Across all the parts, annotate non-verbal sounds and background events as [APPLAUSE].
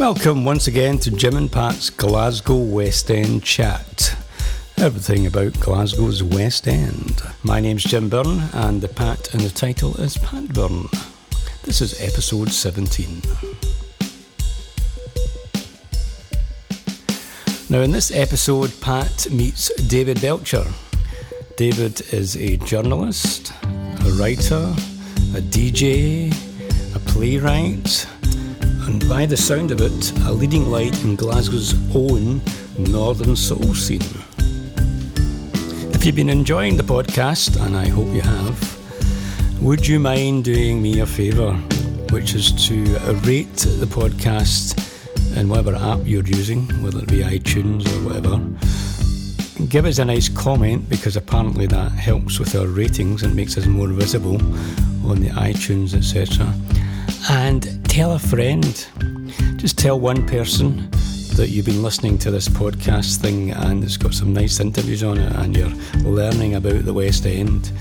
Welcome once again to Jim and Pat's Glasgow West End Chat. Everything about Glasgow's West End. My name's Jim Byrne, and the Pat in the title is Pat Byrne. This is episode 17. Now, in this episode, Pat meets David Belcher. David is a journalist, a writer, a DJ, a playwright, and by the sound of it, a leading light in Glasgow's own Northern Soul scene. If you've been enjoying the podcast, and I hope you have, would you mind doing me a favour, which is to rate the podcast in whatever app you're using, whether it be iTunes or whatever? Give us a nice comment because apparently that helps with our ratings and makes us more visible on the iTunes, etc and tell a friend. Just tell one person that you've been listening to this podcast thing and it's got some nice interviews on it and you're learning about the West End.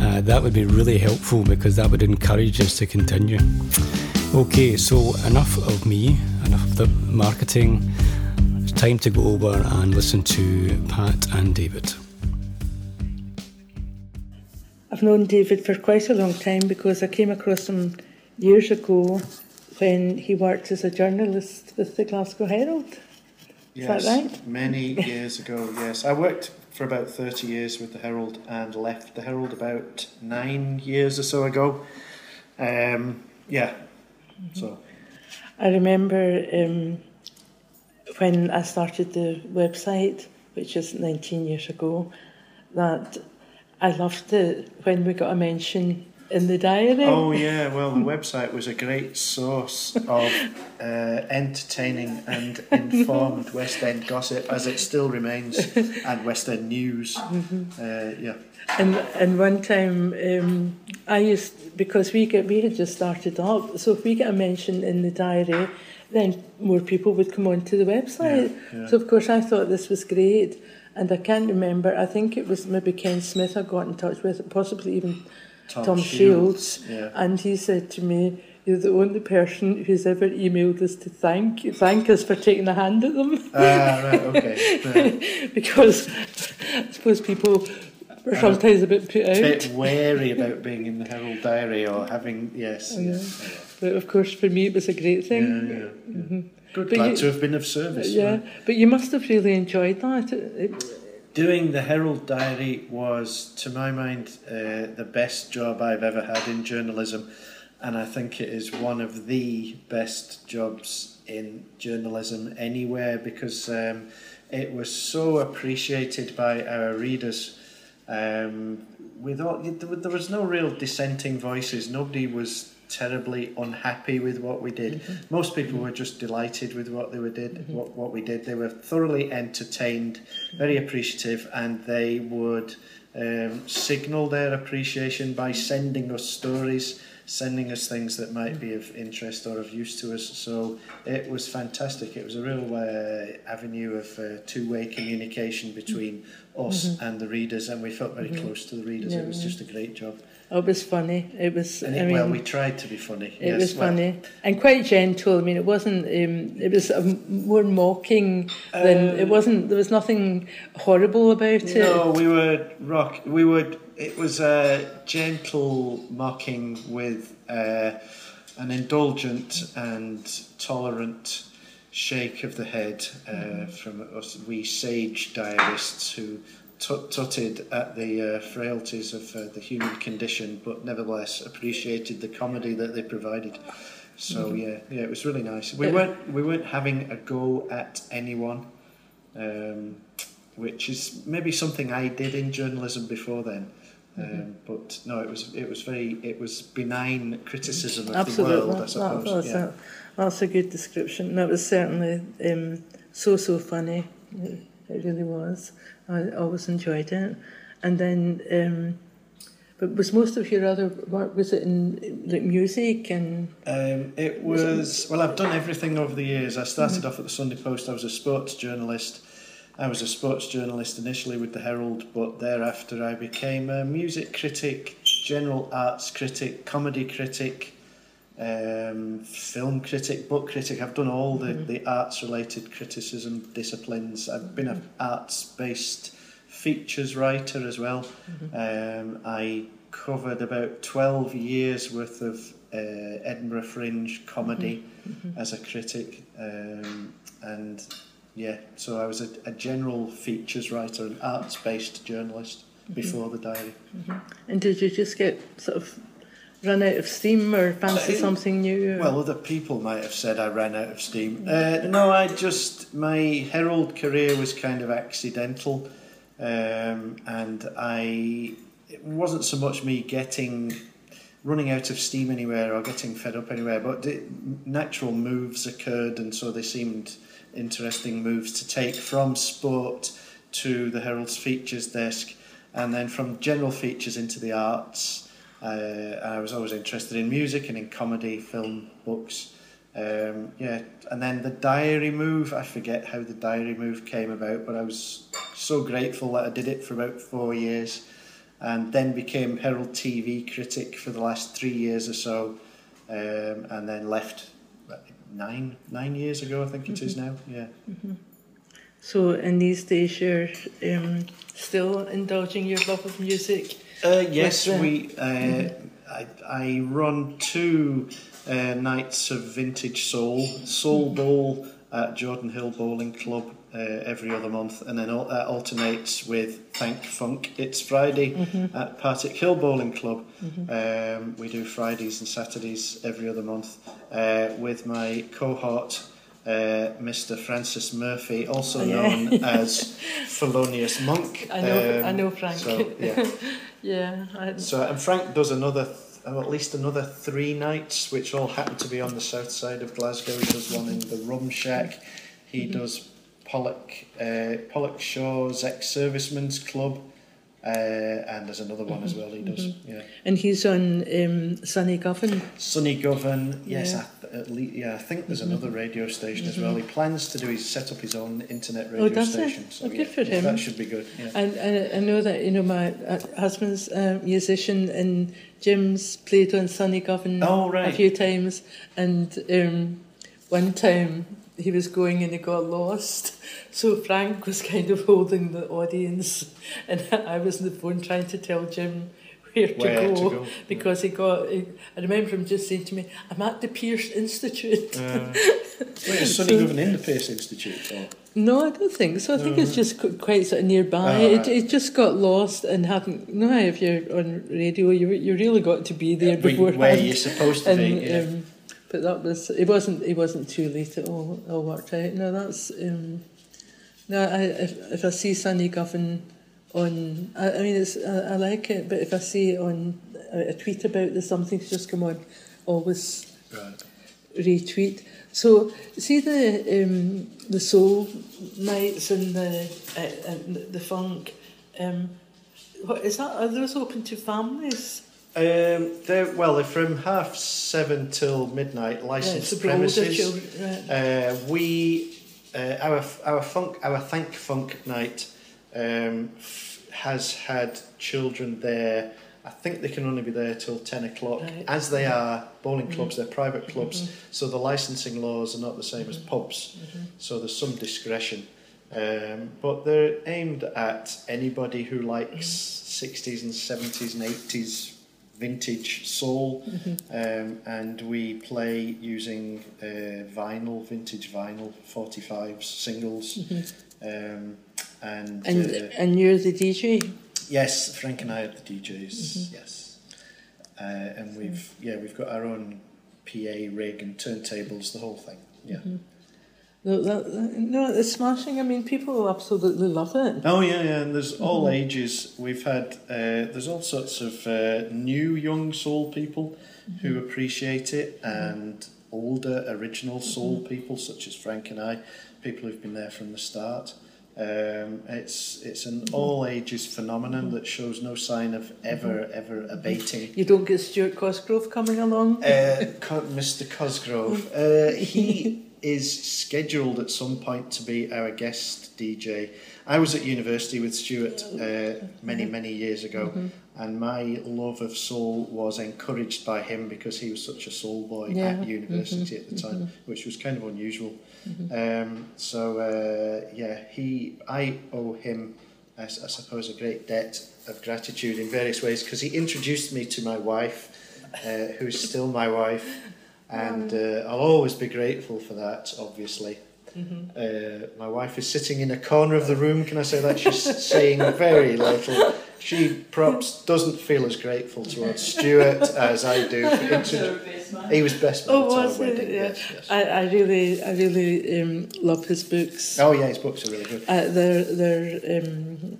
Uh, that would be really helpful because that would encourage us to continue. Okay, so enough of me, enough of the marketing. It's time to go over and listen to Pat and David. I've known David for quite a long time because I came across him years ago when he worked as a journalist with the Glasgow Herald. Yes, Is that right? many [LAUGHS] years ago, yes. I worked for about 30 years with the Herald and left the Herald about nine years or so ago. Um, yeah, so. I remember um, when I started the website, which is 19 years ago, that I loved it when we got a mention in the diary. Oh, yeah, well, the website was a great source of uh, entertaining and informed West End gossip, as it still remains, and West End news. Uh, yeah. And and one time um, I used because we get we had just started up, so if we get a mention in the diary, then more people would come onto the website. Yeah, yeah. So of course I thought this was great, and I can't remember. I think it was maybe Ken Smith I got in touch with, possibly even Tom Tom, Shields, Shields, yeah. and he said to me. You're the only person who's ever emailed us to thank thank us for taking a hand at them. Ah, right, okay. Yeah. [LAUGHS] because I suppose people are sometimes a bit put out, A bit wary about being in the Herald Diary or having, yes. Yeah. yeah. But of course, for me, it was a great Yeah, thing. yeah, yeah. Mhm. Good, But glad you- to have been of service. Yeah, right. but you must have really enjoyed that. It, it, Doing the Herald Diary was, to my mind, uh, the best job I've ever had in journalism, and I think it is one of the best jobs in journalism anywhere because um, it was so appreciated by our readers. Um, with all, there was no real dissenting voices. Nobody was terribly unhappy with what we did. Mm-hmm. Most people were just delighted with what they were did, mm-hmm. what, what we did. They were thoroughly entertained, very mm-hmm. appreciative, and they would um, signal their appreciation by sending us stories, sending us things that might be of interest or of use to us. So it was fantastic. It was a real uh, avenue of uh, two-way communication between us and the readers, and we felt very close to the readers. Yeah, it was yeah. just a great job. It was funny. It was. And I mean, well, we tried to be funny. it yes, was well, funny and quite gentle. I mean, it wasn't. Um, it was um, more mocking than Um, it wasn't. There was nothing horrible about it. No, we were rock. We would. It was a gentle mocking with uh, an indulgent and tolerant shake of the head uh, from us, we sage diarists who tut tutted at the uh, frailties of uh, the human condition, but nevertheless appreciated the comedy that they provided. So yeah, yeah, it was really nice. We weren't we weren't having a go at anyone. Um, which is maybe something I did in journalism before then. Um, but no, it was it was very it was benign criticism of Absolutely, the world, I That- suppose. that's, yeah. a, that's a good description. That was certainly um, so so funny. It really was. I always enjoyed it. And then, um, but was most of your other work was it in like music and Um, it was well. I've done everything over the years. I started off at the Sunday Post. I was a sports journalist. I was a sports journalist initially with the Herald, but thereafter I became a music critic, general arts critic, comedy critic, um, film critic, book critic. I've done all the, the arts related criticism disciplines. I've been an arts based features writer as well. Um, I covered about 12 years worth of uh, Edinburgh Fringe comedy as a critic. Um, and yeah, so I was a, a general features writer, an arts based journalist before the diary. And did you just get sort of run out of steam or fancy something new? or- Well, other people might have said I ran out of steam. Uh, no, I just my Herald career was kind of accidental, um, and I it wasn't so much me getting running out of steam anywhere or getting fed up anywhere, but natural moves occurred, and so they seemed interesting moves to take from sport to the Herald's features desk, and then from general features into the arts. Uh, and I was always interested in music and in comedy, film, books. Um, yeah, and then the diary move. I forget how the diary move came about, but I was so grateful that I did it for about four years, and then became Herald TV critic for the last three years or so, um, and then left nine nine years ago. I think it is now. Yeah. So in these days you're um, still indulging your love of music. Uh, yes, With the- we. Uh, I, I run two uh, nights of vintage soul, Soul Bowl at Jordanhill Bowling Club uh, every other month, and then al- that alternates with Thank Funk. It's Friday at Partickhill Bowling Club. Um, we do Fridays and Saturdays every other month uh, with my cohort. Uh, Mr. Francis Murphy, also Oh, yeah. known as [LAUGHS] Felonious Monk. I know- I Um, know Frank. So, yeah. [LAUGHS] Yeah, I, So and Frank does another, th- oh, at least another three nights, which all happen to be on the south side of Glasgow. He does one in the Rum Shack. He does Pollok, uh, Pollokshaws ex-servicemen's club, uh, and there's another one as well. He does, yeah. and he's on um, Sunny Govan. Sunny Govan, yes, Yeah. I, th- at least, yeah. I think there's another radio station as well. He plans to do. He's set up his own internet radio Oh, does station. So Oh, good yeah, for him. That should be good. Yeah. And, and I know that you know my uh, husband's a musician, and Jim's played on Sunny Govan Oh, right. a few times. And um, one time he was going and he got lost, so Frank was kind of holding the audience, and [LAUGHS] I was on the phone trying to tell Jim. Where to, Where to go, go, because he got. He, I remember him just saying to me, "I'm at the Pearce Institute." Uh, wait, is Sunny Govan in the Pearce Institute? Or? No, I don't think so. I think it's just quite sort of nearby. Oh, it, right. it just got lost and having. No, if you're on radio, you you really got to be there Where- beforehand. Where you're supposed to and, be. Yeah. um, but that was it. wasn't It wasn't too late. It all all worked out. No, that's. Um, no, I, if if I see Sunny Govan on, I, I mean, it's I, I like it. But if I see it on a, a tweet about there's something's just come on, always Right. retweet. So see the um, the soul nights and the uh, and the funk. Um, what is that? Are those open to families? Um, they're, well, they're from half seven till midnight, licensed older premises. children. Right. Uh, we, uh, our our funk, our thank funk night, um, f- has had children there. I think they can only be there till ten o'clock. Right. As they are bowling clubs, they're private clubs, so the licensing laws are not the same as pubs. So there's some discretion. Um, but they're aimed at anybody who likes 60s and 70s and 80s vintage soul, um, and we play using uh, vinyl, vintage vinyl, 45s, singles, um, and, And uh, and you're the DJ. yes, Frank and I are the DJs. Yes, uh, and we've yeah we've got our own PA rig and turntables, the whole thing. Yeah. No, that, no, it's smashing. I mean, people absolutely love it. Oh yeah, yeah. And there's all ages. We've had uh, there's all sorts of uh, new young soul people who appreciate it, and older original soul people such as Frank and I, people who've been there from the start. Um, it's it's an all ages phenomenon that shows no sign of ever ever abating. You don't get Stuart Cosgrove coming along. Uh, Mr. Cosgrove, uh, he [LAUGHS] is scheduled at some point to be our guest DJ. I was at university with Stuart uh, many, many years ago, and my love of soul was encouraged by him because he was such a soul boy Yeah. at university at the time, which was kind of unusual. Um, so uh, yeah, he I owe him, I suppose, a great debt of gratitude in various ways because he introduced me to my wife, uh, who's still my wife, and uh, I'll always be grateful for that. Obviously. Uh, my wife is sitting in a corner of the room. Can I say that? She's saying very little. She perhaps doesn't feel as grateful towards Stuart as I do. For [LAUGHS] intro- he was best man Oh, at our was it? wedding. Yeah. Yes, yes. I, I really, I really um, love his books. Oh yeah, his books are really good. Uh, they're, they're, um,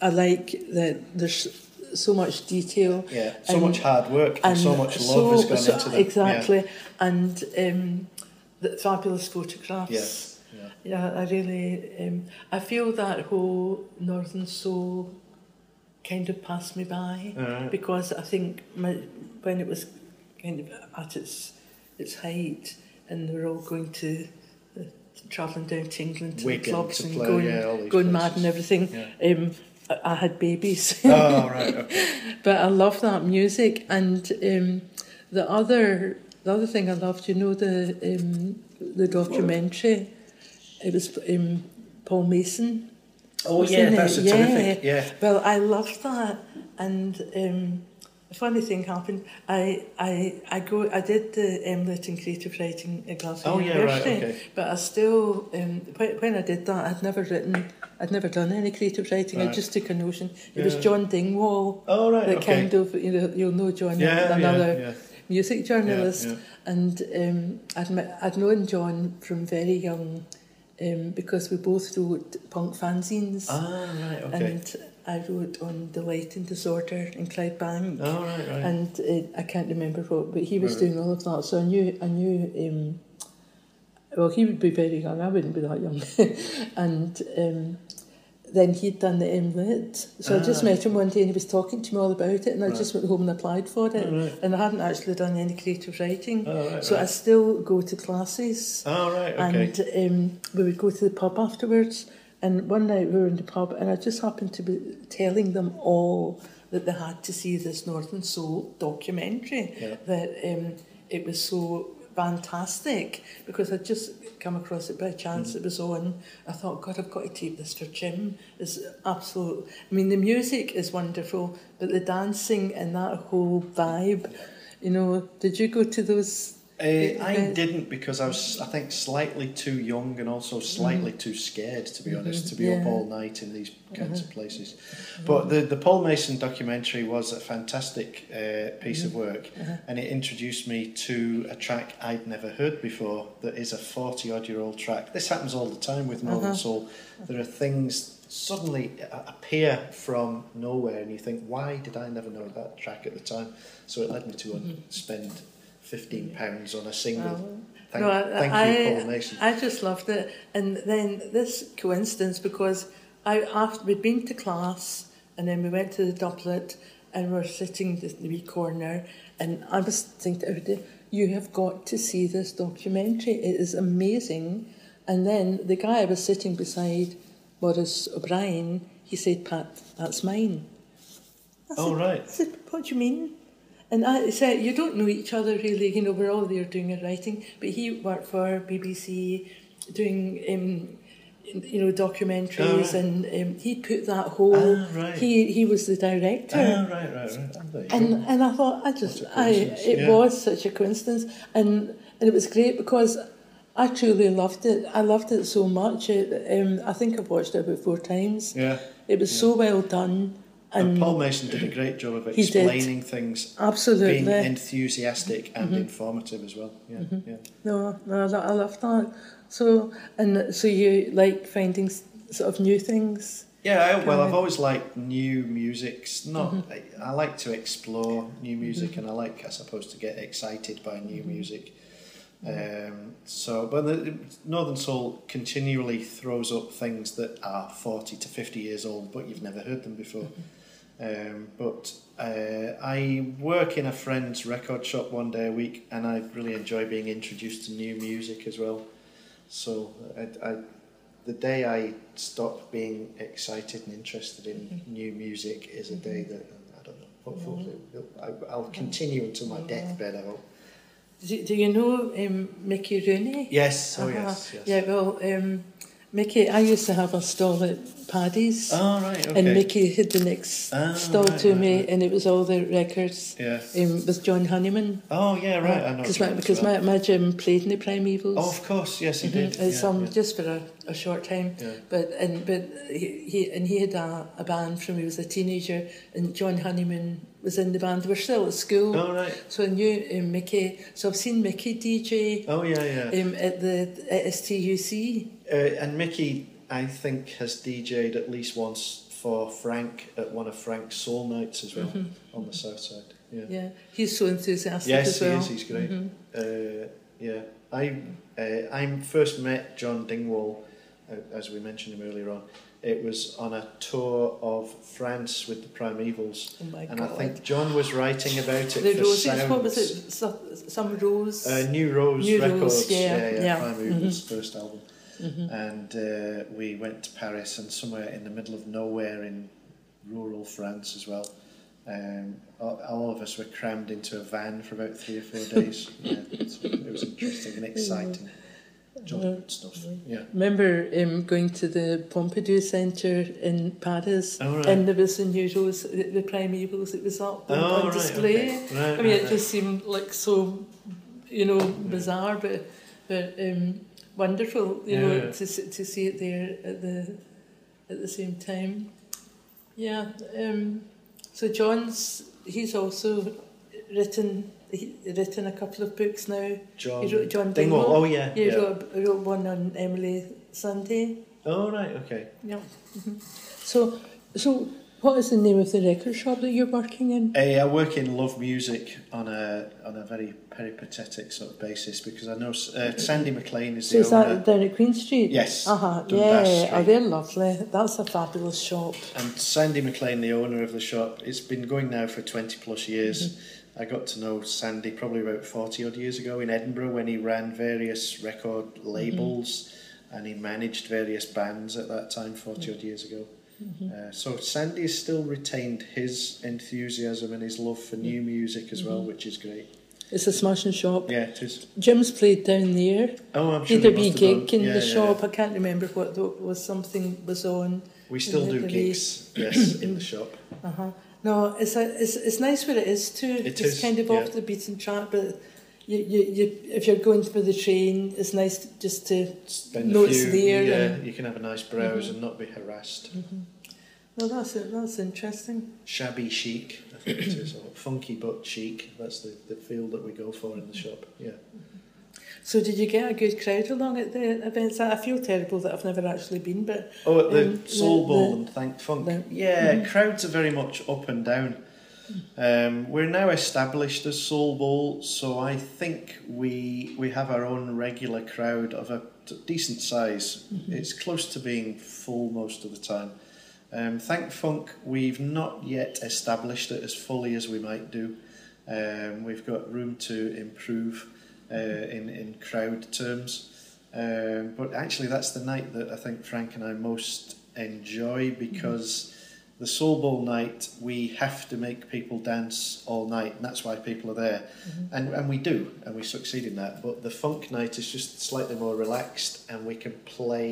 I like that there's so much detail. Yeah, so and- much hard work and, so much love has gone so- into them. Exactly, and um, the fabulous photographs. Yeah. yeah. Yeah, I really, um, I feel that whole Northern Soul kind of passed me by Alright. because I think my, when it was kind of at its its height and they were all going to, uh, travelling down to England to Wigan the clubs to and play, going, yeah, going mad and everything, Yeah. um, I, had babies. Oh right, okay. [LAUGHS] but I love that music and um, the other the other thing I loved, you know the um, the documentary. It was um, Paul Mason. Oh yeah, that's it. terrific. Yeah. Well, I loved that, and um, a funny thing happened. I I I go. I did the MLit in creative writing at Glasgow Oh, yeah, right, okay. but I still um, when, when I did that, I'd never written. I'd never done any creative writing. I just took a notion. It was John Dingwall Oh right, that okay. kind of you know you'll know John yeah, another yeah, yeah. music journalist yeah. and um, I'd, met, I'd known John from very young um, because we both wrote punk fanzines Ah right, okay. and I wrote on Delight and Disorder in Clydebank oh right, right. and uh, I can't remember what but he was Right. doing all of that so I knew I knew um, well he would be very young I wouldn't be that young [LAUGHS] and um, then he'd done the MLit so I just Ah. met him one day and he was talking to me all about it and I Right. just went home and applied for it Oh, right. and I hadn't actually done any creative writing Oh right, so I still go to classes Oh right, okay. and um, we would go to the pub afterwards. And one night we were in the pub, and I just happened to be telling them all that they had to see this Northern Soul documentary. Yeah. That um, it was so fantastic because I'd just come across it by chance. It was on. I thought, God, I've got to tape this for Jim. It's absolute. I mean, the music is wonderful, but the dancing and that whole vibe. You know, did you go to those? Uh, I didn't because I was, I think, slightly too young and also sligely too scared, to be honest, to be up Mm-hmm. All night in these kinds of places. But the the Paul Mason documentary was a fantastic uh, piece Mm-hmm. of work, and it introduced me to a track I'd never heard before. That is a forty odd year old track. This happens all the time with Northern Uh-huh. Soul. There are things suddenly appear from nowhere, and you think, why did I never know that track at the time? So it led me to uh, spend fifteen pounds on a single. Thank, No, I, thank I, you, Paul Mason. I just loved it. And then this coincidence because I after we'd been to class and then we went to the doublet and we were sitting in the wee corner and I was thinking oh, to you have got to see this documentary. It is amazing. And then the guy I was sitting beside, Boris O'Brien, he said, Pat, that's mine. I Oh, said- right. I said, what do you mean? And I said, you don't know each other really, you know, we're all there doing a writing, but he worked for BBC doing, um, you know, documentaries Oh, right. and um, he put that whole, Ah, right. he, he was the director. Ah, right, right, right. And go. and I thought I just I it yeah. was such a coincidence and and it was great because I truly loved it. I loved it so much. It, um, I think I've watched it about four times. yeah. It was so well done And and Paul Mason did a great job of explaining things, absolutely. being enthusiastic and mm-hmm. informative as well. Yeah, mm-hmm. yeah. No, no, I love that. So and so you like finding sort of new things. Yeah, I, well, I've always liked new music. Not, mm-hmm. I, I like to explore new music, and I like, I suppose, to get excited by new music. Um, so, but the Northern Soul continually throws up things that are forty to fifty years old, but you've never heard them before. Um, but uh, I work in a friend's record shop one day a week, and I really enjoy being introduced to new music as well. So, I, I, the day I stop being excited and interested in new music is a day that I don't Hopefully, I- I'll continue until my deathbed. I hope. Do, do you know um, Mickey Rooney? Yes. Oh Uh-huh. yes. Yes. Yeah, well, um, Mickey, I used to have a stall at Paddy's. Oh right. Okay. And Mickey had the next Ah, stall right, to right, me, and it was all the records um, with John Honeyman. Oh yeah. Right. I know. Because my, because my, my Jim played in the Primevals. Oh, of course. Yes, he Mhm. did. It's yeah, um, yeah. just for a, a short time. Yeah. But and but he, he and he had a, a band from he was a teenager, and John Honeyman was in the band. We're still at school, Oh right. so I knew um, Mickey. So I've seen Mickey DJ Oh yeah, yeah. um, at the at STUC. Uh, and Mickey, I think, has DJ'd at least once for Frank at one of Frank's Soul Nights as well Mm-hmm. on the south side. Yeah. Yeah, he's so enthusiastic Yes, as he well. is. He's great. Mhm. Uh, yeah, I uh, I first met John Dingwall, uh, as we mentioned him earlier on. It was on a tour of France with the Primevals, Oh my and god! I think John was writing about it the for roses. Sounds. What was it? So, some rose. Uh, New Rose New Rose, Records, yeah, yeah, yeah, yeah. Primevals' Mhm. first album. Mhm. and uh, we went to Paris and somewhere in the middle of nowhere in rural France as well. Um, all, all of us were crammed into a van for about three or four days. [LAUGHS] yeah, it was interesting and exciting. Job stuff. Yeah. Remember um, going to the Pompidou Centre in Paris, Oh, right. and there was new the, the Primevals. It was up on, Oh, on right, display. okay. Right, I mean, it just seemed like so, you know, bizarre, but but um, wonderful, you know, to see- to see it there at the at the same time. Yeah. Um, so John's he's also written he, written a couple of books now. John, He wrote John Dingwall. Dingwall. Oh, yeah. He yeah. wrote, wrote one on Emily Sunday. Oh, right, okay. Yeah. Mhm. So so what is the name of the record shop that you're working in? Uh, I work in Love Music on a on a very peripatetic sort of basis because I know uh, Sandy McLean is So the is owner. that down at Queen Street? Yes, Uh huh. Dundas Yeah. Oh, they're lovely. That's a fabulous shop. And Sandy McLean, the owner of the shop, it's been going now for 20 plus years. I got to know Sandy probably about 40 odd years ago in Edinburgh when he ran various record labels and he managed various bands at that time 40 odd years ago. Uh, so Sandy's still retained his enthusiasm and his love for new music as well, which is great. It's a smashing shop. Yeah, it is. Jim's played down there. Oh, I'm sure Did a they wee must have gig in Yeah, the yeah, shop. yeah. I can't remember what though was something was on. We still do gigs, yes, in the [COUGHS] shop. Uh huh. No, it's a, it's it's nice where it is too. It it's is, kind of off the beaten track, but you, you, you if you're going for the train, it's nice just to Spend know a it's there. yeah, And, you can have a nice browse mm-hmm. and not be harassed. Mm-hmm. no, that's it. That's interesting. shabby chic, I think it is, or funky but chic. That's the, the feel that we go for in the shop. Yeah. Mm-hmm. So did you get a good crowd along at the events? I feel terrible that I've never actually been, but Oh, at the Um, Soul Bowl and Thank Funk. the- yeah, crowds are very much up and down. Um, we're now established as Soul Bowl, so I think we we have our own regular crowd of a decent size. It's close to being full most of the time. Um, Thank Funk, we've not yet established it as fully as we might do. Um, we've got room to improve uh, in in crowd terms. Um, but actually, that's the night that I think Frank and I most enjoy because the Soul Bowl night we have to make people dance all night, and that's why people are there, and and we do, and we succeed in that. But the funk night is just slightly more relaxed, and we can play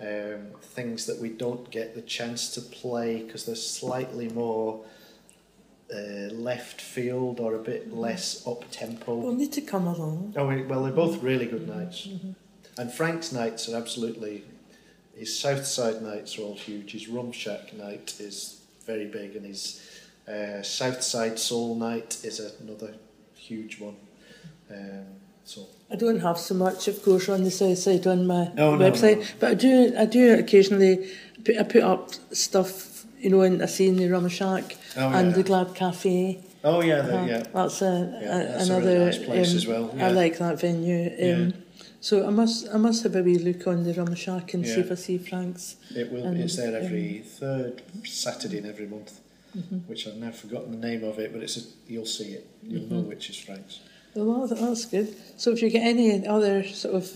um, things that we don't get the chance to play because they're slightly more. Uh, left field or a bit less up tempo. we'll need to come along. Oh, we- well, they're both really good nights. And Frank's nights are absolutely. His South Side nights are all huge. His Rum Shack night is very big, and his uh, South Side Soul night is another huge one. Um, so I don't have so much, of course, on the south side on my No, no, website, no. but I do. I do occasionally. Put, I put up stuff, you know, and I see in the Rum Shack Oh, and yeah. the Glad Cafe. oh yeah, the, Uh-huh. yeah. That's a, Yeah, a that's a another. really nice place um, as well, yeah. I like that venue. Um, Yeah. So I must, I must have a wee look on the Rum Shack and see if I see Frank's. It will. and, it's there um, every third Saturday in every month, which I've now forgotten the name of it, but it's a, you'll see it. You'll know which is Frank's. Well, that's good. So if you get any other sort of,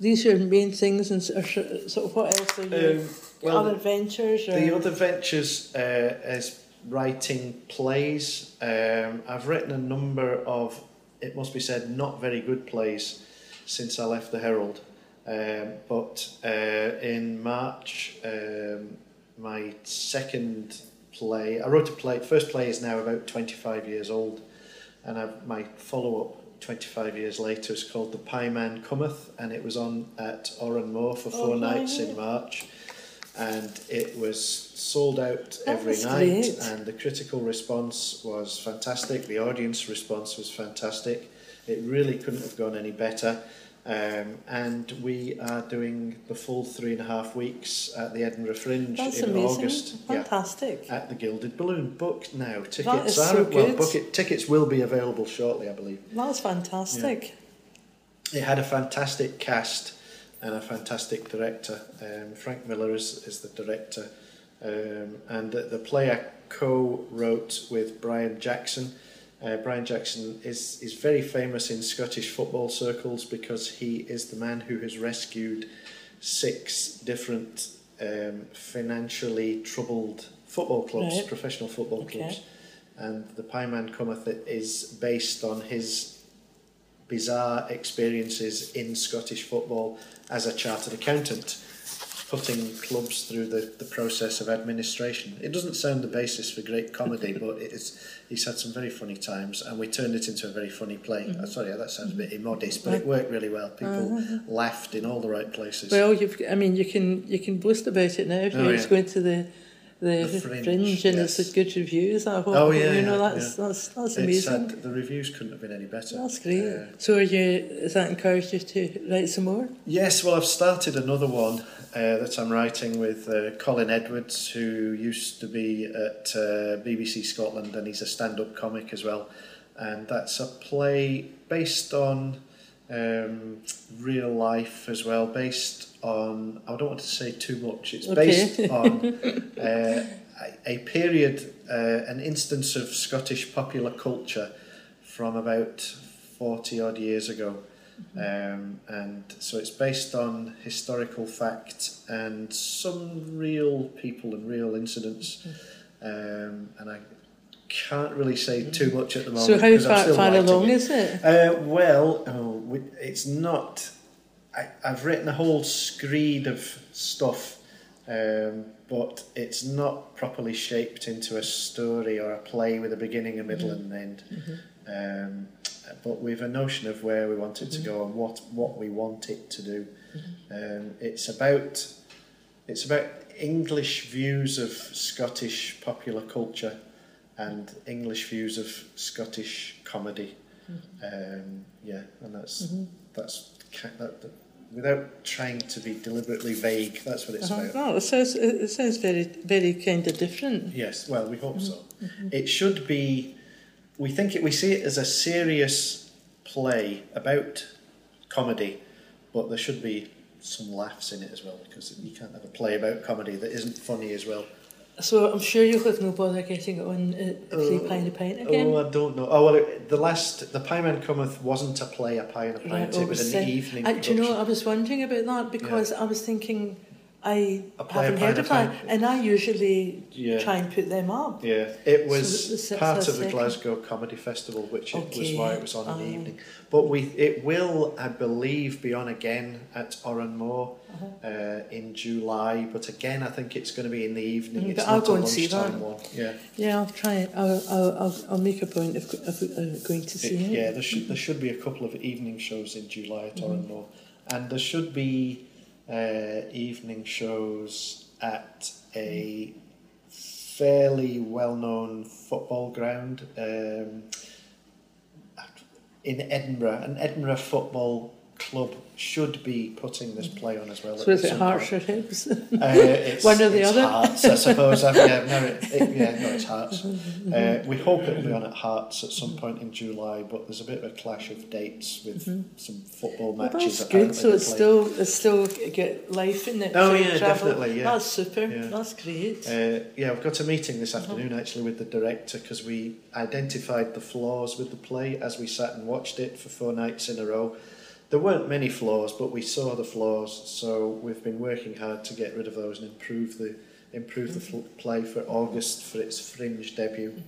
these are main things, and sort of, sort of what else are you? Um, well, other ventures? Or, The other ventures uh, is writing plays. Um, I've written a number of, it must be said, not very good plays since I left the Herald. Um, but uh, in March, um, my second play, I wrote a play, first play is now about 25 years old, and I've, my follow up 25 years later is called The Pie Man Cometh, and it was on at Oran Mor for four Oh, nights in March. And it was sold out every That's night, great. and the critical response was fantastic. The audience response was fantastic. It really couldn't have gone any better. Um, and we are doing the full three and a half weeks at the Edinburgh Fringe That's in amazing. August. Yeah, Fantastic. at the Gilded Balloon. Booked now. Tickets are so well. Book it, tickets will be available shortly, I believe. That's fantastic. It had a fantastic cast and a fantastic director. Um, Frank Miller is, is the director, um, and the, the play I co-wrote with Brian Jackson. Uh, Brian Jackson is is very famous in Scottish football circles because he is the man who has rescued six different um, financially troubled football clubs, Right. professional football Okay. clubs, and the Pie Man Cometh is based on his bizarre experiences in Scottish football as a chartered accountant, putting clubs through the, the process of administration. It doesn't sound the basis for great comedy, [LAUGHS] but it's he's had some very funny times, and we turned it into a very funny play. Uh, sorry, that sounds a bit immodest, but it worked really well. People laughed in all the right places. Well, you've. I mean, you can you can boast about it now if Oh, you're yeah. going to the the, The fringe, Fringe, and yes. it's a good reviews. I hope. Oh, yeah, you know that's yeah. that's that's amazing. The reviews couldn't have been any better. That's great. Uh, so, are you? Has that encouraged you to write some more? Yes, well, I've started another one uh, that I'm writing with uh, Colin Edwards, who used to be at uh, BBC Scotland, and he's a stand-up comic as well. And that's a play based on um, real life as well, based on. I don't want to say too much. It's Okay. based [LAUGHS] on uh, a, period, uh, an instance of Scottish popular culture from about forty odd years ago. Um, and so it's based on historical fact and some real people and real incidents. Um, and I can't really say too much at the moment. So, how far, far along it. is it? Uh, well, oh, it's not. I, I've written a whole screed of stuff, um, but it's not properly shaped into a story or a play with a beginning, a middle, and an end. Um, but we've a notion of where we want it to go and what, what we want it to do. Um, it's about it's about English views of Scottish popular culture and English views of Scottish comedy. Um, yeah, and that's that's that, that, without trying to be deliberately vague. That's what it's Uh-huh. about. Oh, it sounds it sounds very very kind of different. Yes, well, we hope so. It should be. We think it. We see it as a serious play about comedy, but there should be some laughs in it as well because you can't have a play about comedy that isn't funny as well. So I'm sure you'll have no bother getting it on uh, Three Oh, Pine a Pint again. Oh, I don't know. Oh well, it, the last the Pie Man Cometh wasn't a play, a pie and a pint. Right, oh, it was an evening. uh, do you know? I was wondering about that because I was thinking I A play, a haven't pint, heard a of that, and I usually Yeah. try and put them up. Yeah, it was the- the- part of the second- Glasgow Comedy Festival, which it was why it was on in the evening. But we, it will, I believe, be on again at Oran Mor Uh-huh. uh, in July. But again, I think it's going to be in the evening. Mm, it's but I'll not go a and see lunchtime that. one. Yeah, Yeah, I'll try it. I'll, I'll, I'll, I'll make a point of, of uh, going to see it. yeah. There should there should be a couple of evening shows in July at Mm-hmm. And there should be uh, evening shows at a fairly well-known football ground um, in Edinburgh. An Edinburgh football club should be putting this play on as well. So is it Hearts or Hibs? Uh, [LAUGHS] One or the it's other? Hearts, I suppose. Yeah, no, it, it, yeah, no, it's Hearts. [LAUGHS] Uh, we hope it'll be on at Hearts at some point in July, but there's a bit of a clash of dates with some football Well, matches. that's good. So it's still it's still get life in it. Oh, yeah, travel. definitely, yeah. That's super. Yeah. That's great. Uh, yeah, I've got a meeting this Uh-huh. afternoon actually with the director because we identified the flaws with the play as we sat and watched it for four nights in a row. There weren't many flaws, but we saw the flaws, so we've been working hard to get rid of those and improve the improve the fl- play for August for its Fringe debut.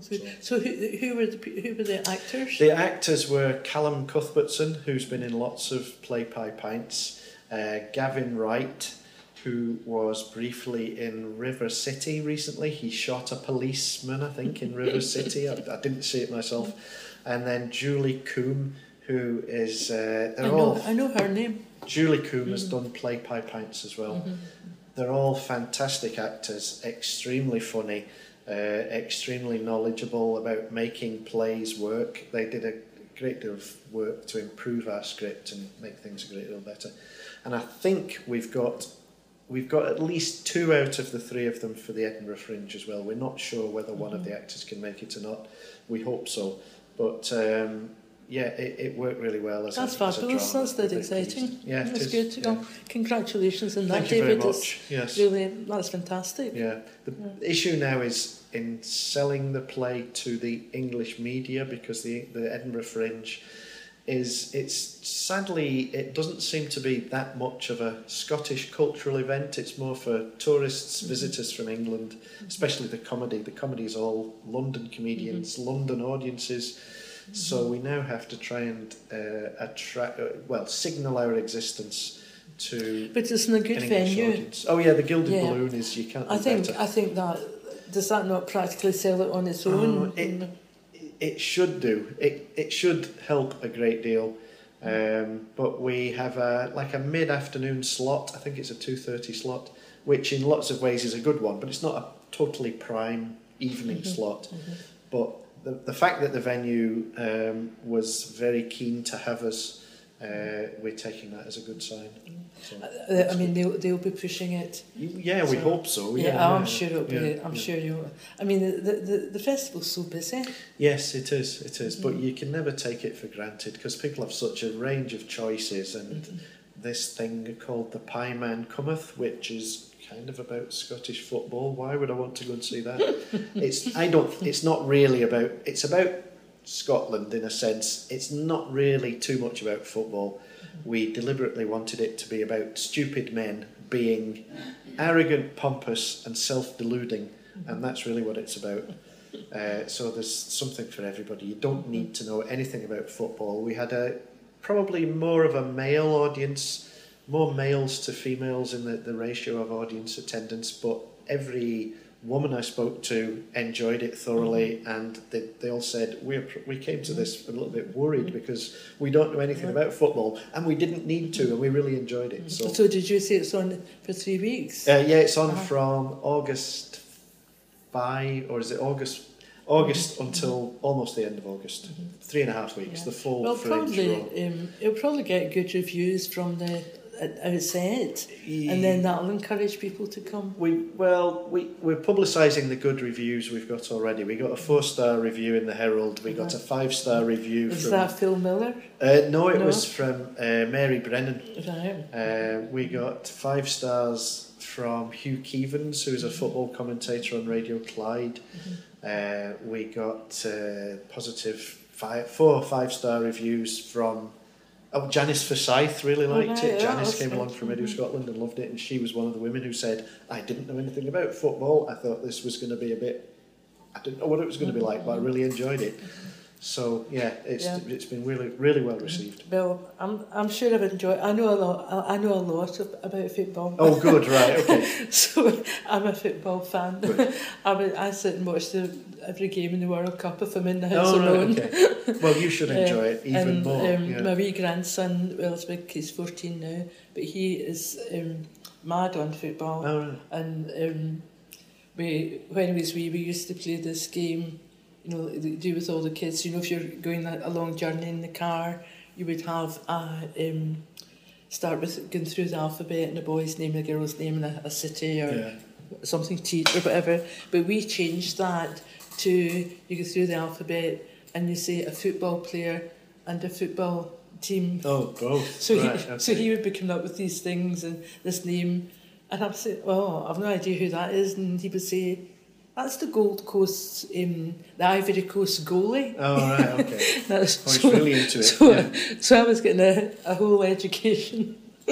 So, so who, who were the who were the actors? The actors were Callum Cuthbertson, who's been in lots of Play Pie Pints, uh, Gavin Wright, who was briefly in River City recently. He shot a policeman, I think, in River [LAUGHS] City. I, I didn't see it myself. And then Julie Coombe, who is. Uh, I know all. I know her name. Julie Coombe has done Play Pie Pints as well. They're all fantastic actors, extremely funny, uh, extremely knowledgeable about making plays work. They did a great deal of work to improve our script and make things a great deal better. And I think we've got we've got at least two out of the three of them for the Edinburgh Fringe as well. We're not sure whether one of the actors can make it or not. We hope so, but. Um, yeah, it, it worked really well as That's a, as a fabulous. drama. That's dead exciting. Yeah, that's is, good. yeah. Well, congratulations on that, Thank David. Yes. Really, that's fantastic. Yeah. The issue now is in selling the play to the English media because the the Edinburgh Fringe is it's sadly it doesn't seem to be that much of a Scottish cultural event. It's more for tourists, mm-hmm. visitors from England, mm-hmm. especially the comedy. The comedy is all London comedians, mm-hmm. London audiences. So we now have to try and uh, attract, uh, well, signal our existence to But it's in a good venue. audience. Oh yeah, the Gilded Yeah. Balloon is you can't. I think better. I think that does that not practically sell it on its Oh, own? it- it should do. It it should help a great deal. Um, but we have a like a mid afternoon slot. I think it's a two thirty slot, which in lots of ways is a good one. But it's not a totally prime evening slot. But the the fact that the venue um, was very keen to have us, uh, we're taking that as a good sign. So, Uh, I mean, they'll they'll be pushing it. yeah, we so- hope so. Yeah, Yeah, I'm sure it'll be. yeah, I'm yeah. sure you. I mean, the, the the festival's so busy. Yes, it is. It is. Mm-hmm. But you can never take it for granted because people have such a range of choices, and Mm-hmm. this thing called the Pie Man Cometh, which is kind of about Scottish football. Why would I want to go and see that? it's. I don't. It's not really about. It's about Scotland in a sense. It's not really too much about football. We deliberately wanted it to be about stupid men being arrogant, pompous, and self-deluding, and that's really what it's about. Uh, so there's something for everybody. You don't need to know anything about football. We had a probably more of a male audience, more males to females in the, the ratio of audience attendance, but every woman I spoke to enjoyed it thoroughly, and they, they all said we we came to this a little bit worried because we don't know anything about football, and we didn't need to, and we really enjoyed it. So. So, did you say it's on for three weeks? Uh, yeah, it's on Uh-huh. from August five, or is it August? August Mm-hmm. until almost the end of August. Three and a half weeks. Yeah. The full well, probably um, it'll probably get good reviews from the uh, outside, and then that'll encourage people to come. we well we we're publicising the good reviews we've got already. We got a four star review in the Herald. We got a five star review Is from. that Phil Miller? uh, no, it No? was from uh, Mary Brennan. Right. Uh, we got five stars from Hugh Keevins, who's a football commentator on Radio Clyde. Uh, we got uh, positive five, four five star reviews from. Oh, Janice Forsyth really Oh, liked it. Janice oh, came along from Radio Scotland and loved it, and she was one of the women who said, "I didn't know anything about football. I thought this was going to be a bit. I didn't know what it was going to be like, but I really enjoyed it." So yeah, it's Yeah. it's been really really well received. Well, I'm I'm sure I've enjoyed. I know a lot. I know a lot of, about football. Oh, good, right, okay. [LAUGHS] so I'm a football fan. I would, [LAUGHS] I sit and watch the every game in the World Cup if I'm in the house Oh, right, alone. okay. Well, you should [LAUGHS] enjoy it even and, more. Um, yeah. My wee grandson, well, it's big, he's 14 now, but he is um, mad on football. Oh, right. And um, we, when he was wee, we used to play this game, you know, do with all the kids. You know, if you're going a long journey in the car, you would have a, um, start with going through the alphabet and a boy's name, a girl's name, and a, a city or Yeah. something teach or whatever. But we changed that to you go through the alphabet and you say a football player and a football team. Oh, both. So right, he, okay. so he would be coming up with these things and this name, and I'd say, "Well, I've no idea who that is," and he would say, "That's the Gold Coast, um, the Ivory Coast goalie." Oh, right, okay. [LAUGHS] That's Oh, he's really into it. So, yeah. so I was getting a, a whole education. [LAUGHS]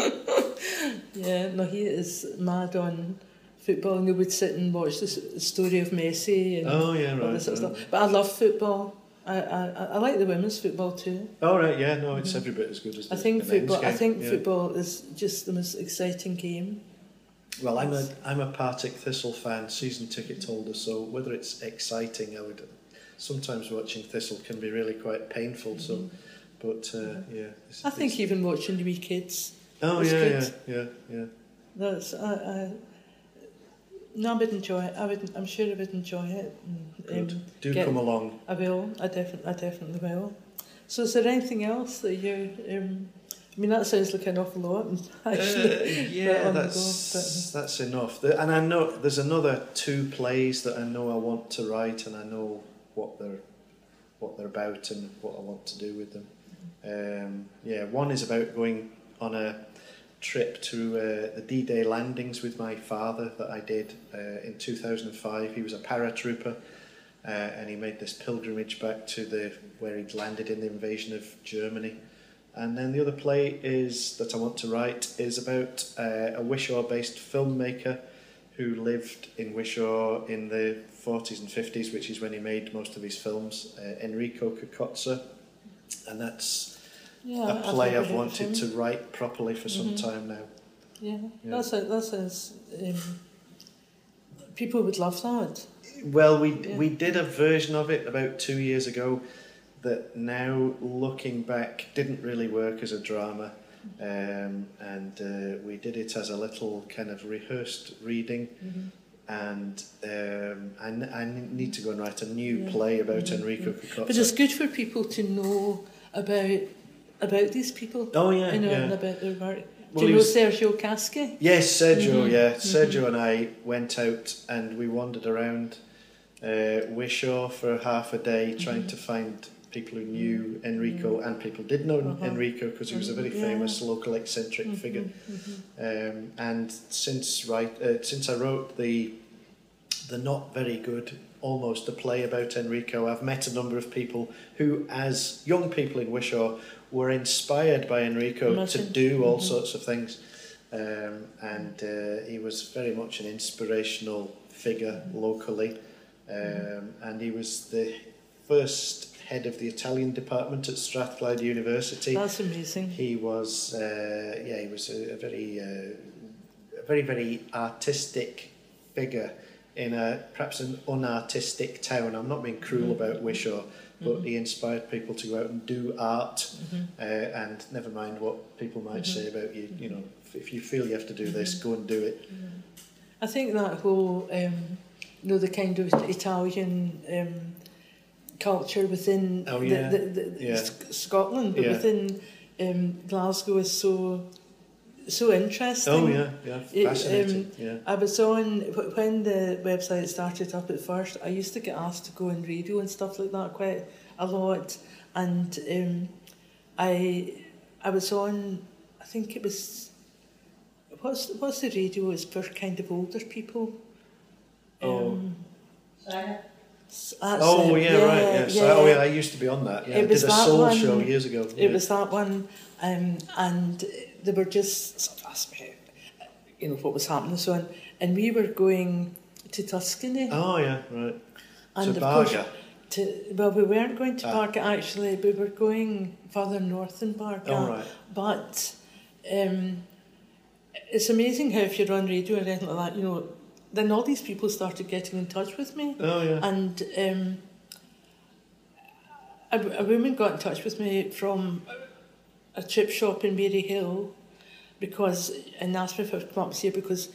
yeah, no, he is mad on football, and they would sit and watch the story of Messi and Oh yeah, all right. this sort of stuff. But I love football. I, I, I like the women's football too. Oh right, yeah, no, it's every bit as good as. Mm-hmm. I think football. I think yeah. football is just the most exciting game. Well, I'm a I'm a Partick Thistle fan, season ticket holder. So whether it's exciting, I would sometimes watching Thistle can be really quite painful. So, but uh, yeah, Mm-hmm. I think even watching the wee kids. Oh yeah, yeah, yeah, yeah. That's I, I no, I would enjoy it. I would. I'm sure I would enjoy it. And, Good. um, Do get- come along. I will. I definitely. I definitely will. So, is there anything else that you? Um, I mean, that sounds like an awful lot. [LAUGHS] Actually, Uh, yeah, that's that's enough. And I know there's another two plays that I know I want to write, and I know what they're what they're about and what I want to do with them. Um, yeah, one is about going on a trip to uh, the D-Day landings with my father that I did uh, in 2005. He was a paratrooper. Uh, and he made this pilgrimage back to the where he'd landed in the invasion of Germany. And then the other play is that I want to write is about uh, a Wishaw-based filmmaker who lived in Wishaw in the 40s and 50s, which is when he made most of his films. Uh, Enrico Cocozza, and that's yeah, a play I've wanted to write properly for some Mhm. time now. Yeah, Yeah. that's a, that sounds. Um, people would love that. Well, we Yeah. we did a version of it about two years ago that now, looking back, didn't really work as a drama. Um, and uh, we did it as a little kind of rehearsed reading. And um, I, n- I n- need to go and write a new Yeah. play about Mhm, Enrico But it's good for people to know about about these people. Oh yeah, you know, and yeah. about their work. Well, Do you know was- Sergio Casci? Yes, Sergio. Mhm, Yeah, mhm. Sergio and I went out and we wandered around uh, Wishaw for half a day, trying Mhm. to find people who knew Enrico, and people did know Uh-huh. Enrico because he was a very Mhm, yeah. famous local eccentric Mhm, figure. mhm. Um, and since right, uh, since I wrote the the not very good, almost a play about Enrico, I've met a number of people who, as young people in Wishaw, were inspired by Enrico to do all Mhm. sorts of things. Um, and uh, he was very much an inspirational figure locally. Um, and he was the first head of the Italian department at Strathclyde University. That's amazing. He was, uh, yeah, he was a, a very, uh, a very, very artistic figure in a perhaps an unartistic town. I'm not being cruel Mhm. about Wishaw, but Mhm. he inspired people to go out and do art, Mhm. uh, and never mind what people might Mhm. say about you. You know, if, if you feel you have to do this, go and do it. I think that whole, um, you know, the kind of Italian um, culture within Oh, yeah. the, the, the Yeah. Scotland, but Yeah. within um, Glasgow is so so interesting. Oh yeah, yeah, It, fascinating. um, yeah. I was on when the website started up at first. I used to get asked to go on radio and stuff like that quite a lot, and um, I I was on. I think it was what's what's the radio? It's for kind of older people. Oh. Um, s- that's Oh it. yeah, right. Yes. Oh yeah, I used to be on that. Yeah, It I was did a that soul one- show years ago. It yeah. was that one, um, and they were just sort of asking me, you know, what was happening and so on. And we were going to Tuscany, Oh yeah, right. and to of course, Barga. to well, we weren't going to Ah. Barga actually. We were going further north than Barga. Oh right. But um, it's amazing how if you're on radio or anything like that, you know, then all these people started getting in touch with me. Oh yeah. And um, a, a woman got in touch with me from a chip shop in Maryhill because and asked me if I would come up here because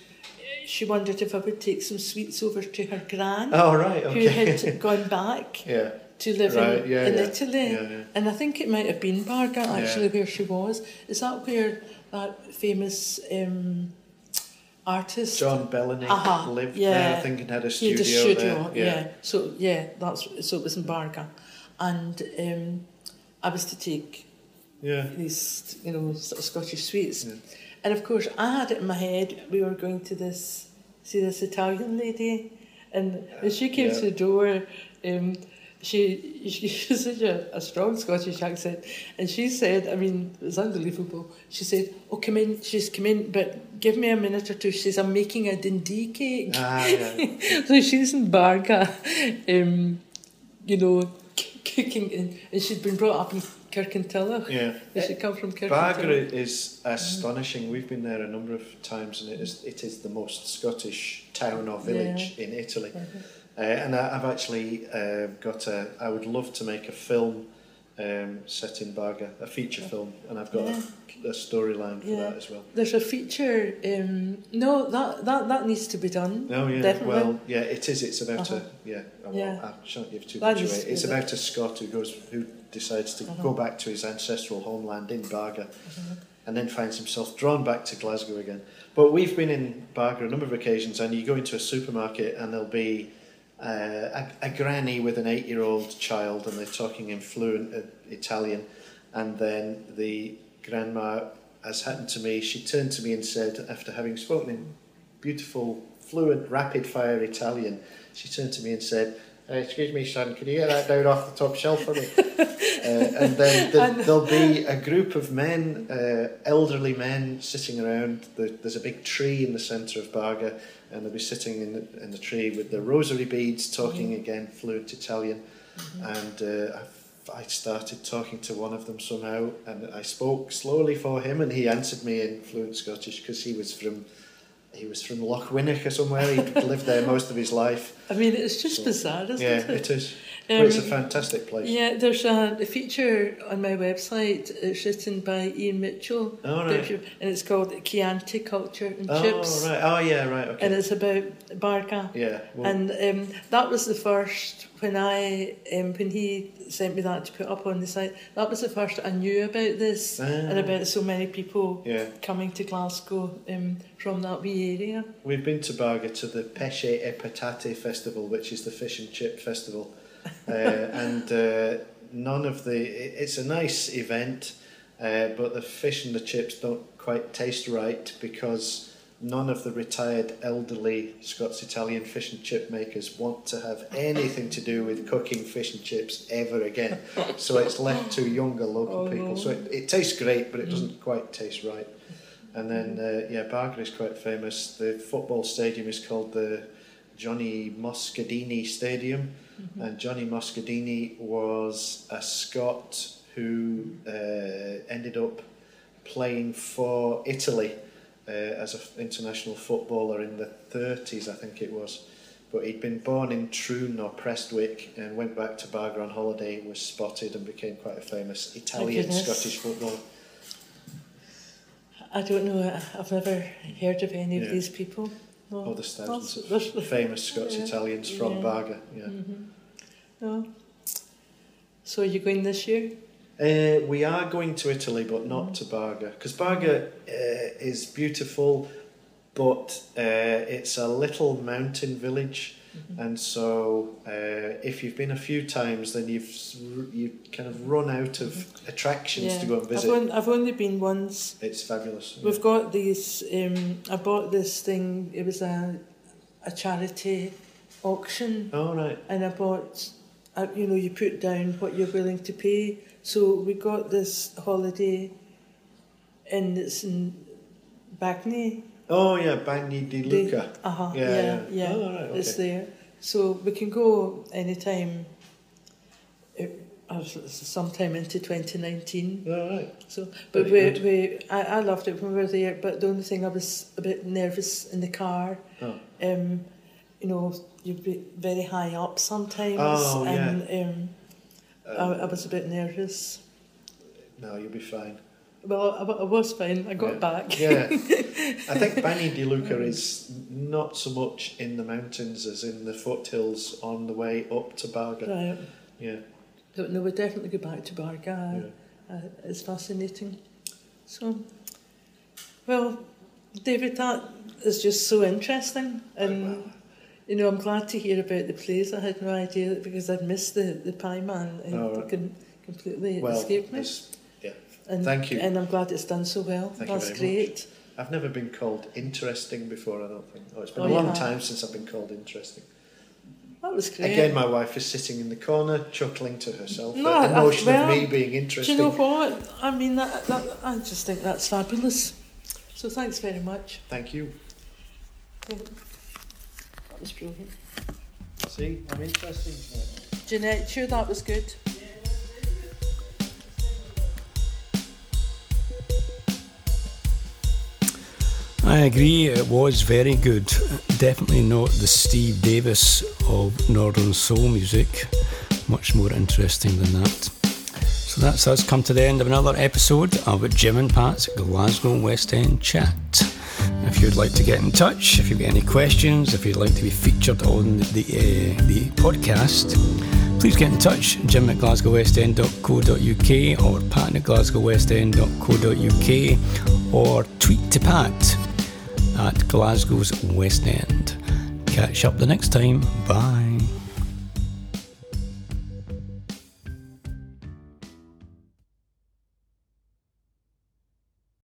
she wondered if I would take some sweets over to her gran Oh right. who had [LAUGHS] gone back yeah. to live Right. in, Yeah. in yeah. Italy. And I think it might have been Barga actually where she was. Is that where that famous um, artist John Bellany Aha, lived yeah. there, I think, and had a he studio, had a studio, there. yeah. So yeah, that's so it was in Barga, and um, I was to take Yeah. these, you know, sort of Scottish sweets, Yeah. and of course I had it in my head we were going to this see this Italian lady, and when she came Yeah. to the door, um, she [LAUGHS] she has such a, a strong Scottish accent, and she said, I mean, it was unbelievable. She said, "Oh, come in." She's come in, but give me a minute or two. She says, "I'm making a dindee cake." Ah, yeah. [LAUGHS] so she's in Barga, um, you know, c- cooking, in, and she'd been brought up in Kirkintilloch. yeah. She come from Kirkintilloch? Barga is astonishing. We've been there a number of times, and it is it is the most Scottish town or village in Italy. Uh, and I, I've actually uh, got a. I would love to make a film um, set in Barga, a feature film, and I've got Yeah. a, a storyline for Yeah. that as well. There's a feature. Um, no, that, that that needs to be done. Oh yeah, Definitely. well yeah, it is. It's about Uh-huh. a yeah. I, Yeah. I shan't give too That much away. It's about a Scot who goes who decides to Uh-huh. go back to his ancestral homeland in Barga, Uh-huh. and then finds himself drawn back to Glasgow again. But we've been in Barga a number of occasions, and you go into a supermarket and there'll be uh, a, a granny with an eight-year-old child, and they're talking in fluent uh, Italian, and then the grandma, as happened to me, she turned to me and said, after having spoken in beautiful, fluent, rapid-fire Italian, she turned to me and said. Uh, excuse me, son, can you get that down off the top shelf for me? [LAUGHS] uh, and then the, there'll be a group of men, uh, elderly men, sitting around. The, there's a big tree in the centre of Barga, and they'll be sitting in the, in the tree with their rosary beads, talking again fluent Italian. And uh, I, I started talking to one of them somehow, and I spoke slowly for him, and he answered me in fluent Scottish because he was from. He was from Lochwinnock or somewhere. He'd lived there most of his life. I mean, it's just So, bizarre, isn't Yeah, it? it is. But it's a Um, fantastic place. Yeah, there's a, a feature on my website. It's written by Ian Mitchell, Oh, right. and it's called Chianti Culture and Oh, Chips, right. Oh, yeah, right. Okay. and it's about Barga. yeah. Well, And um, that was the first when I um, when he sent me that to put up on the site. That was the first I knew about this and Ah. about so many people yeah. coming to Glasgow um, from that wee area. We've been to Barga to the Pesce e Patate Festival, which is the fish and chip festival. Uh, and uh, none of the. It's a nice event, uh, but the fish and the chips don't quite taste right because none of the retired elderly Scots Italian fish and chip makers want to have anything to do with cooking fish and chips ever again. So it's left to younger local Oh, people. no. So it, it tastes great, but it doesn't quite taste right. And then, uh, yeah, Barga is quite famous. The football stadium is called the Johnny Moscardini Stadium. And Johnny Moscardini was a Scot who uh, ended up playing for Italy uh, as an international footballer in the 30s, I think it was. But he'd been born in Troon or Prestwick and went back to Barga on holiday, was spotted and became quite a famous Italian. Scottish footballer. I don't know. I've never heard of any Yeah. of these people. No. Thousands of That's- [LAUGHS] famous Scots Yeah. Italians from Yeah. Barga. Yeah. no. So are you going this year? Uh, we are going to Italy, but not to Barga, because Barga uh, is beautiful, but uh, it's a little mountain village, and so uh, if you've been a few times, then you've you kind of run out of attractions to go and I've, visit. on, I've only been once. It's fabulous. We've got these. Um, I bought this thing. It was a a charity auction, Oh right. and I bought. Uh, you know, you put down what you're willing to pay. So we got this holiday, and it's in Bagni. Oh yeah, Bagni di Luca. Uh huh. Yeah, Yeah, yeah. yeah. Oh, right, It's there, so we can go anytime. It, uh, sometime into 2019. Oh right. So, but we, Very good. we, I, I loved it when we were there. But the only thing I was a bit nervous in the car. Oh. Um, you know, you'd be very high up sometimes, Oh, yeah. and um, Um, I, I was a bit nervous. no, you'll be fine. Well, I, I was fine. I got Yeah. back. Yeah, I think [LAUGHS] Bagni di Luca is not so much in the mountains as in the foothills on the way up to Barga. Right. Yeah, So, no, we'll definitely go back to Barga. yeah. Uh, it's fascinating. So, well, David, that is just so interesting, and you know, I'm glad to hear about the plays. I had no idea because I'd missed the the Pie Man and Oh, right. com- completely Well, escaped me. it's-. And, thank you. And I'm glad it's done so well. Thank you That's very much. great. I've never been called interesting before. I don't think. Oh, it's been Oh, a long have? time since I've been called interesting. That was great. Again, my wife is sitting in the corner, chuckling to herself No, at the I- notion well, of me being interesting. Do you know what? I mean, that, that, I just think that's fabulous. So thanks very much. Thank you. That was brilliant. See, I'm interesting. Jeanette, sure that was good. I agree, it was very good. Definitely not the Steve Davis of Northern Soul music. Much more interesting than that. So that's us come to the end of another episode of Jim and Pat's Glasgow West End Chat. If you'd like to get in touch, if you've got any questions, if you'd like to be featured on the, uh, the podcast, please get in touch. Jim at glasgowwestend.co.uk or pat at glasgowwestend.co.uk or tweet to Pat at Glasgow's West End. Catch up the next time. Bye.